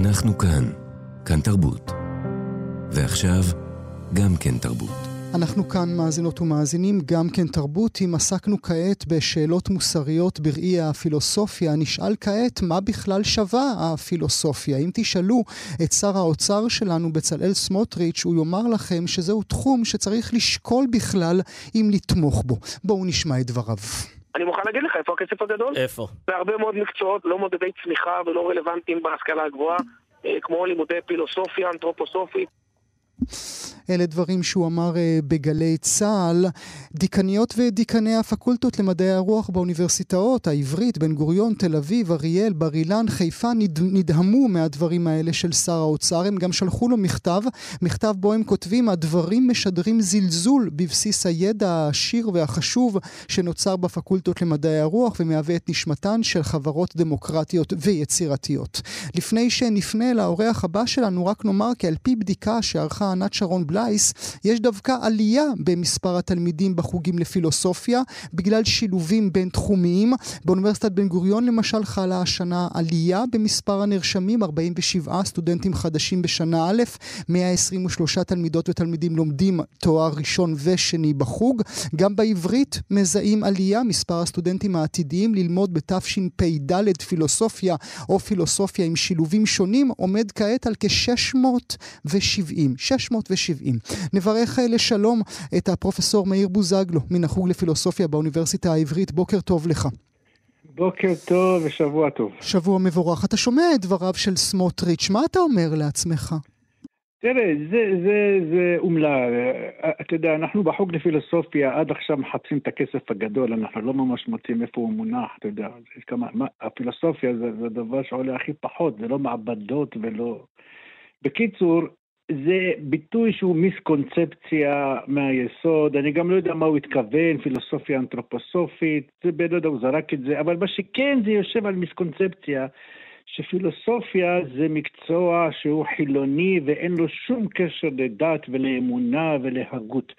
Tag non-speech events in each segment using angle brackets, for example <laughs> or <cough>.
אנחנו כאן, כאן תרבות. ועכשיו, גם כן תרבות. אנחנו כאן מאזינות ומאזינים, גם כן תרבות. אם עסקנו כעת בשאלות מוסריות בראי הפילוסופיה, נשאל כעת מה בכלל שווה הפילוסופיה. אם תשאלו את שר האוצר שלנו, בצלאל סמוטריץ', הוא יאמר לכם שזהו תחום שצריך לשקול בכלל אם לתמוך בו. בואו נשמע את דבריו. אני מוכן להגיד לך איפה הכסף הגדול. איפה? בהרבה מאוד מקצועות לא מודדי צמיחה ולא רלוונטיים בהשכלה הגבוהה, אה, כמו לימודי פילוסופיה, אנתרופוסופית. אלה דברים שהוא אמר אה, בגלי צה"ל. דיקניות ודיקני הפקולטות למדעי הרוח באוניברסיטאות, העברית, בן גוריון, תל אביב, אריאל, בר אילן, חיפה, נד... נדהמו מהדברים האלה של שר האוצר. הם גם שלחו לו מכתב, מכתב בו הם כותבים, הדברים משדרים זלזול בבסיס הידע העשיר והחשוב שנוצר בפקולטות למדעי הרוח ומהווה את נשמתן של חברות דמוקרטיות ויצירתיות. לפני שנפנה לאורח הבא שלנו, רק נאמר כי על פי בדיקה שערכה ענת שרון בלייס, יש דווקא עלייה במספר התלמידים בחוגים לפילוסופיה, בגלל שילובים בין תחומיים. באוניברסיטת בן גוריון למשל חלה השנה עלייה במספר הנרשמים, 47 סטודנטים חדשים בשנה א', 123 תלמידות ותלמידים לומדים תואר ראשון ושני בחוג. גם בעברית מזהים עלייה, מספר הסטודנטים העתידיים ללמוד בתשפ"ד פילוסופיה או פילוסופיה עם שילובים שונים עומד כעת על כ-670. 670. נברך אה, לשלום את הפרופסור מאיר בוזגלו מן החוג לפילוסופיה באוניברסיטה העברית. בוקר טוב לך. בוקר טוב ושבוע טוב. שבוע מבורך. אתה שומע את דבריו של סמוטריץ', מה אתה אומר לעצמך? תראה, זה, זה, זה אומלל. אתה יודע, אנחנו בחוג לפילוסופיה עד עכשיו מחפשים את הכסף הגדול, אנחנו לא ממש מוצאים איפה הוא מונח, אתה יודע. כמה, מה, הפילוסופיה זה, זה דבר שעולה הכי פחות, זה לא מעבדות ולא... בקיצור, זה ביטוי שהוא מיסקונספציה מהיסוד, אני גם לא יודע מה הוא התכוון, פילוסופיה אנתרופוסופית, זה יודע, הוא זרק את זה, אבל מה שכן זה יושב על מיסקונספציה, שפילוסופיה זה מקצוע שהוא חילוני ואין לו שום קשר לדת ולאמונה ולהגות.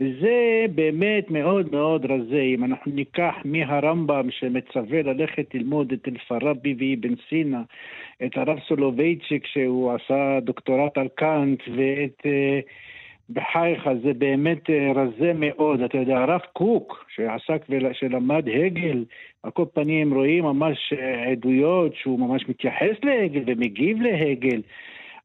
וזה באמת מאוד מאוד רזה. אם אנחנו ניקח מהרמב"ם שמצווה ללכת ללמוד את אלפרבי ואבן סינה, את הרב סולובייצ'יק שהוא עשה דוקטורט על קאנט, ואת... uh, בחייך, זה באמת uh, רזה מאוד. אתה יודע, הרב קוק, שעסק ושלמד הגל, על כל פנים רואים ממש uh, עדויות שהוא ממש מתייחס להגל ומגיב להגל.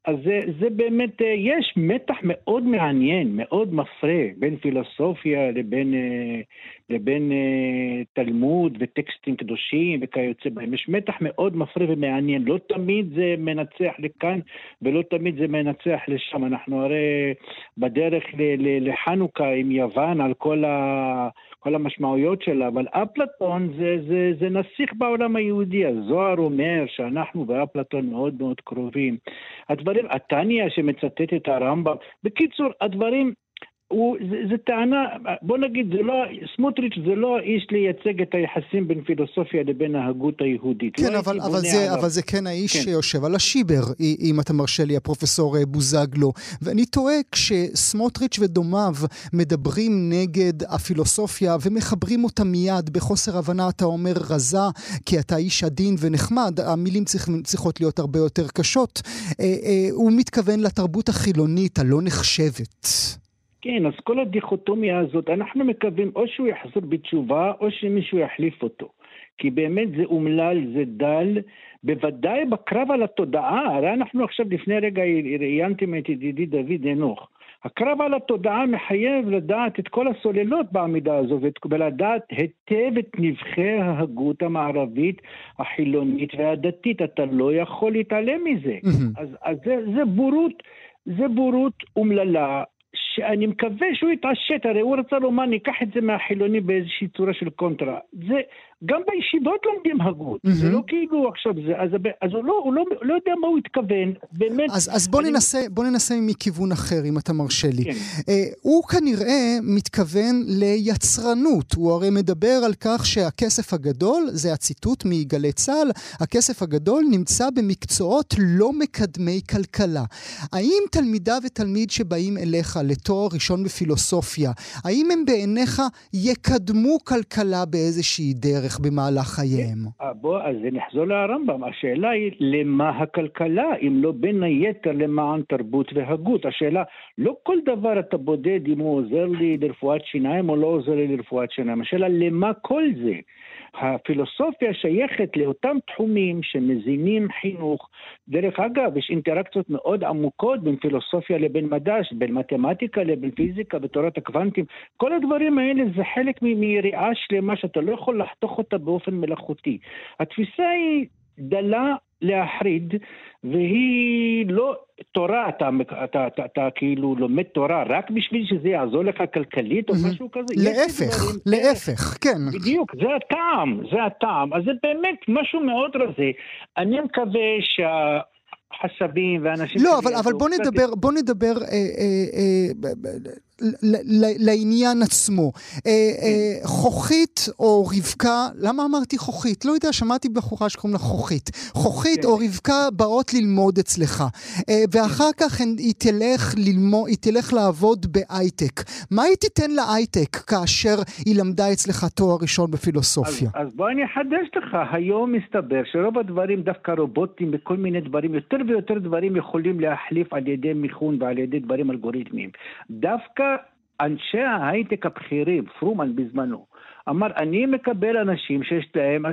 אז זה, זה באמת, אה, יש מתח מאוד מעניין, מאוד מפרה, בין פילוסופיה לבין, אה, לבין אה, תלמוד וטקסטים קדושים וכיוצא בהם. יש מתח מאוד מפרה ומעניין, לא תמיד זה מנצח לכאן ולא תמיד זה מנצח לשם. אנחנו הרי בדרך לחנוכה עם יוון על כל ה... כל המשמעויות שלה, אבל אפלטון זה, זה, זה נסיך בעולם היהודי. הזוהר אומר שאנחנו ואפלטון מאוד מאוד קרובים. הדברים, התניא שמצטט את הרמב"ם, בקיצור, הדברים הוא, זה, זה טענה, בוא נגיד, זה לא, סמוטריץ' זה לא האיש לייצג את היחסים בין פילוסופיה לבין ההגות היהודית. כן, לא אבל, אבל, זה, אבל זה כן האיש כן. שיושב על השיבר, אם אתה מרשה לי, הפרופסור אה, בוזגלו. ואני תוהה, כשסמוטריץ' ודומיו מדברים נגד הפילוסופיה ומחברים אותה מיד בחוסר הבנה, אתה אומר רזה, כי אתה איש עדין ונחמד, המילים צריך, צריכות להיות הרבה יותר קשות. אה, אה, הוא מתכוון לתרבות החילונית הלא נחשבת. כן, אז כל הדיכוטומיה הזאת, אנחנו מקווים או שהוא יחזור בתשובה או שמישהו יחליף אותו. כי באמת זה אומלל, זה דל, בוודאי בקרב על התודעה, הרי אנחנו עכשיו לפני רגע ראיינתם את ידידי דוד אנוך. הקרב על התודעה מחייב לדעת את כל הסוללות בעמידה הזו ולדעת היטב את נבחי ההגות המערבית, החילונית והדתית. אתה לא יכול להתעלם מזה. אז, אז זה, זה בורות. זה בורות אומללה, שאני מקווה שהוא יתעשת, הרי הוא רצה לומר, ניקח את זה מהחילוני באיזושהי צורה של קונטרה. זה, גם בישיבות לומדים הגות, mm-hmm. זה לא כאילו עכשיו זה, אז, אז הוא, לא, הוא לא, לא יודע מה הוא התכוון, באמת. אז, אז בוא, אני... ננסה, בוא ננסה מכיוון אחר, אם אתה מרשה לי. כן. Uh, הוא כנראה מתכוון ליצרנות, הוא הרי מדבר על כך שהכסף הגדול, זה הציטוט מגלי צה"ל, הכסף הגדול נמצא במקצועות לא מקדמי כלכלה. האם תלמידה ותלמיד שבאים אליך לתואר ראשון בפילוסופיה, האם הם בעיניך יקדמו כלכלה באיזושהי דרך? דרך במהלך חייהם. אה, בוא, אז נחזור לרמב"ם. השאלה היא, למה הכלכלה, אם לא בין היתר למען תרבות והגות? השאלה, לא כל דבר אתה בודד אם הוא עוזר לי לרפואת שיניים או לא עוזר לי לרפואת שיניים. השאלה, למה כל זה? הפילוסופיה שייכת לאותם תחומים שמזינים חינוך. דרך אגב, יש אינטראקציות מאוד עמוקות בין פילוסופיה לבין מדע, בין מתמטיקה לבין פיזיקה ותורת הקוונטים. כל הדברים האלה זה חלק מראייה שלמה שאתה לא יכול לחתוך אותה באופן מלאכותי. התפיסה היא דלה להחריד, והיא לא תורה, אתה, אתה, אתה, אתה, אתה כאילו לומד תורה רק בשביל שזה יעזור לך כלכלית או משהו כזה. להפך, להפך, כן. בדיוק, זה הטעם, זה הטעם. אז זה באמת משהו מאוד רזה. אני מקווה שה... חשבים ואנשים... לא, אבל, אבל בוא נדבר, בוא נדבר אה, אה, אה, לעניין עצמו. אה, אה, חוכית או רבקה, למה אמרתי חוכית? לא יודע, שמעתי בחורה שקוראים לה חוכית. חוכית כן. או רבקה באות ללמוד אצלך, אה, ואחר כך היא תלך, ללמוד, היא תלך לעבוד בהייטק. מה היא תיתן להייטק כאשר היא למדה אצלך תואר ראשון בפילוסופיה? אז, אז בוא אני אחדש לך, היום מסתבר שרוב הדברים, דווקא רובוטים וכל מיני דברים, יותר ויותר דברים יכולים להחליף על ידי מיכון ועל ידי דברים אלגוריתמיים. דווקא אנשי ההייטק הבכירים, פרומן בזמנו, אמר, אני מקבל אנשים שיש להם,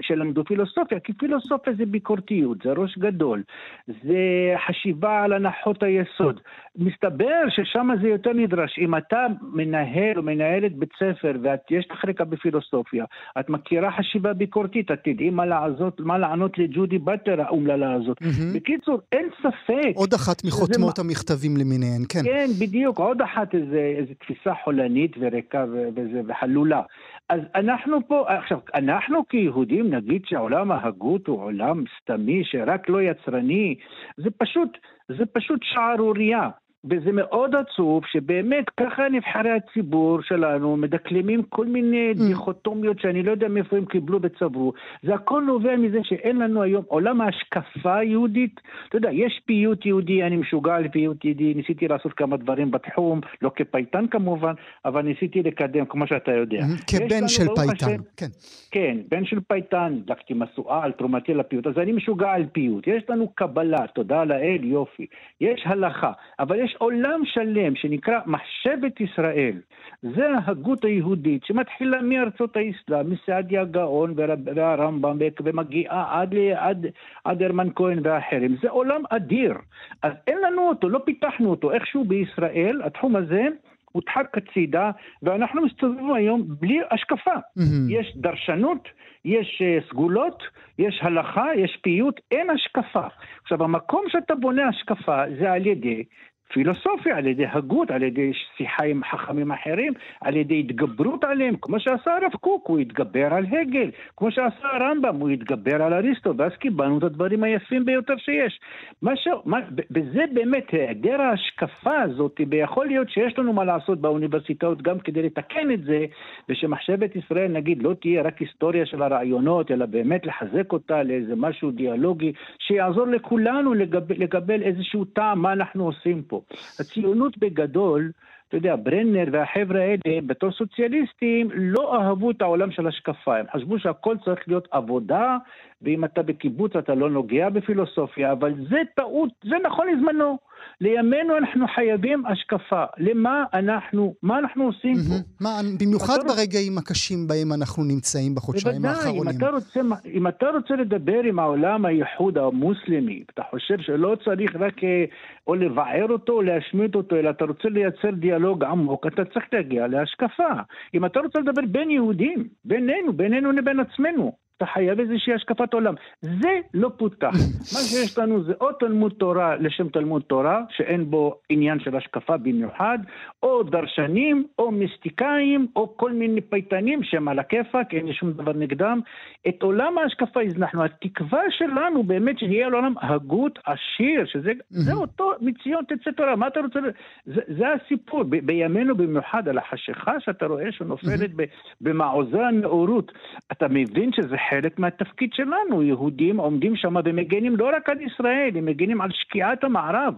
שלמדו פילוסופיה, כי פילוסופיה זה ביקורתיות, זה ראש גדול, זה חשיבה על הנחות היסוד. מסתבר ששם זה יותר נדרש. אם אתה מנהל או מנהלת בית ספר ויש לך רקע בפילוסופיה, את מכירה חשיבה ביקורתית, את תדעי מה, לעזות, מה לענות לג'ודי בטר האומללה הזאת. Mm-hmm. בקיצור, אין ספק. עוד אחת מחותמות שזה... המכתבים למיניהן, כן. כן, בדיוק, עוד אחת איזו תפיסה חולנית וריקה וזה, וחלולה. אז אנחנו פה, עכשיו, אנחנו כיהודים נגיד שעולם ההגות הוא עולם סתמי, שרק לא יצרני, זה פשוט, זה פשוט שערורייה. וזה מאוד עצוב שבאמת ככה נבחרי הציבור שלנו מדקלמים כל מיני mm. דיכוטומיות שאני לא יודע מאיפה הם קיבלו וצברו. זה הכל נובע מזה שאין לנו היום עולם ההשקפה היהודית. אתה יודע, יש פיוט יהודי, אני משוגע על פיוט יהודי, ניסיתי לעשות כמה דברים בתחום, לא כפייטן כמובן, אבל ניסיתי לקדם, כמו שאתה יודע. Mm-hmm. כבן של פייטן, כן. כן, בן של פייטן, הדלקתי משואה על תרומתי לפיוט, אז אני משוגע על פיוט. יש לנו קבלה, תודה לאל, יופי. יש הלכה, אבל יש עולם שלם שנקרא מחשבת ישראל. זה ההגות היהודית שמתחילה מארצות האסלאם, מסעדיה גאון והרמב"ם ומגיעה עד, עד, עד הרמן כהן ואחרים. זה עולם אדיר. אז אין לנו אותו, לא פיתחנו אותו. איכשהו בישראל, התחום הזה הודחק הצידה, ואנחנו מסתובבים היום בלי השקפה. Mm-hmm. יש דרשנות, יש uh, סגולות, יש הלכה, יש פיוט, אין השקפה. עכשיו, המקום שאתה בונה השקפה זה על ידי פילוסופיה, על ידי הגות, על ידי שיחה עם חכמים אחרים, על ידי התגברות עליהם, כמו שעשה הרב קוק, הוא התגבר על הגל, כמו שעשה הרמב"ם, הוא התגבר על אריסטו, ואז קיבלנו את הדברים היפים ביותר שיש. מה ש... מה... בזה באמת, היעדר ההשקפה הזאת, ויכול להיות שיש לנו מה לעשות באוניברסיטאות גם כדי לתקן את זה, ושמחשבת ישראל, נגיד, לא תהיה רק היסטוריה של הרעיונות, אלא באמת לחזק אותה לאיזה משהו דיאלוגי, שיעזור לכולנו לגב... לקבל איזשהו טעם מה אנחנו עושים פה. הציונות בגדול, אתה יודע, ברנר והחבר'ה האלה בתור סוציאליסטים לא אהבו את העולם של השקפה, הם חשבו שהכל צריך להיות עבודה, ואם אתה בקיבוץ אתה לא נוגע בפילוסופיה, אבל זה טעות, זה נכון לזמנו. לימינו אנחנו חייבים השקפה. למה אנחנו, מה אנחנו עושים פה? מה, במיוחד ברגעים הקשים בהם אנחנו נמצאים בחודשיים האחרונים. בוודאי, אם, אם אתה רוצה לדבר עם העולם הייחוד המוסלמי, אתה חושב שלא צריך רק אה, או לבער אותו או להשמיד אותו, אלא אתה רוצה לייצר דיאלוג עמוק, אתה צריך להגיע להשקפה. אם אתה רוצה לדבר בין יהודים, בינינו, בינינו לבין עצמנו, אתה חייב איזושהי השקפת עולם. זה לא פותח. <laughs> מה שיש לנו זה או תלמוד תורה לשם תלמוד תורה, שאין בו עניין של השקפה במיוחד, או דרשנים, או מיסטיקאים, או כל מיני פייטנים שהם על הכיפאק, אין לי שום דבר נגדם. את עולם ההשקפה הזנחנו. התקווה שלנו באמת שיהיה לעולם הגות עשיר, שזה זה אותו מציון תצא תורה. מה אתה רוצה? זה, זה הסיפור. ב, בימינו במיוחד על החשיכה שאתה רואה שנופלת במעוזי הנאורות. אתה מבין שזה חלק מהתפקיד שלנו. יהודים עומדים שם ומגנים לא רק על ישראל, הם מגנים על שקיעת המערב.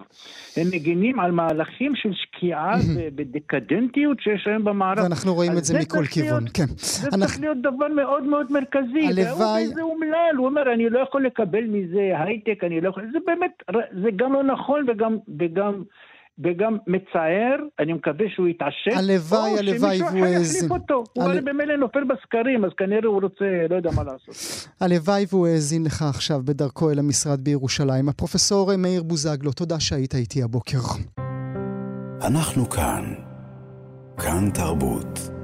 הם מגנים על מהלכים של שקיעה בדקדנטיות שיש היום במערב. ואנחנו רואים את זה מכל כיוון, כן. זה צריך להיות דבר מאוד מאוד מרכזי. הלוואי... זה אומלל, הוא אומר, אני לא יכול לקבל מזה הייטק, אני לא יכול... זה באמת, זה גם לא נכון וגם... וגם וגם מצער, אני מקווה שהוא יתעשת. הלוואי, הלוואי והוא האזין. או שמישהו אחר יחליף אותו. הוא הרי במילא נופל בסקרים, אז כנראה הוא רוצה, לא יודע מה לעשות. הלוואי והוא האזין לך עכשיו בדרכו אל המשרד בירושלים. הפרופסור מאיר בוזגלו, תודה שהיית איתי הבוקר. אנחנו כאן. כאן תרבות.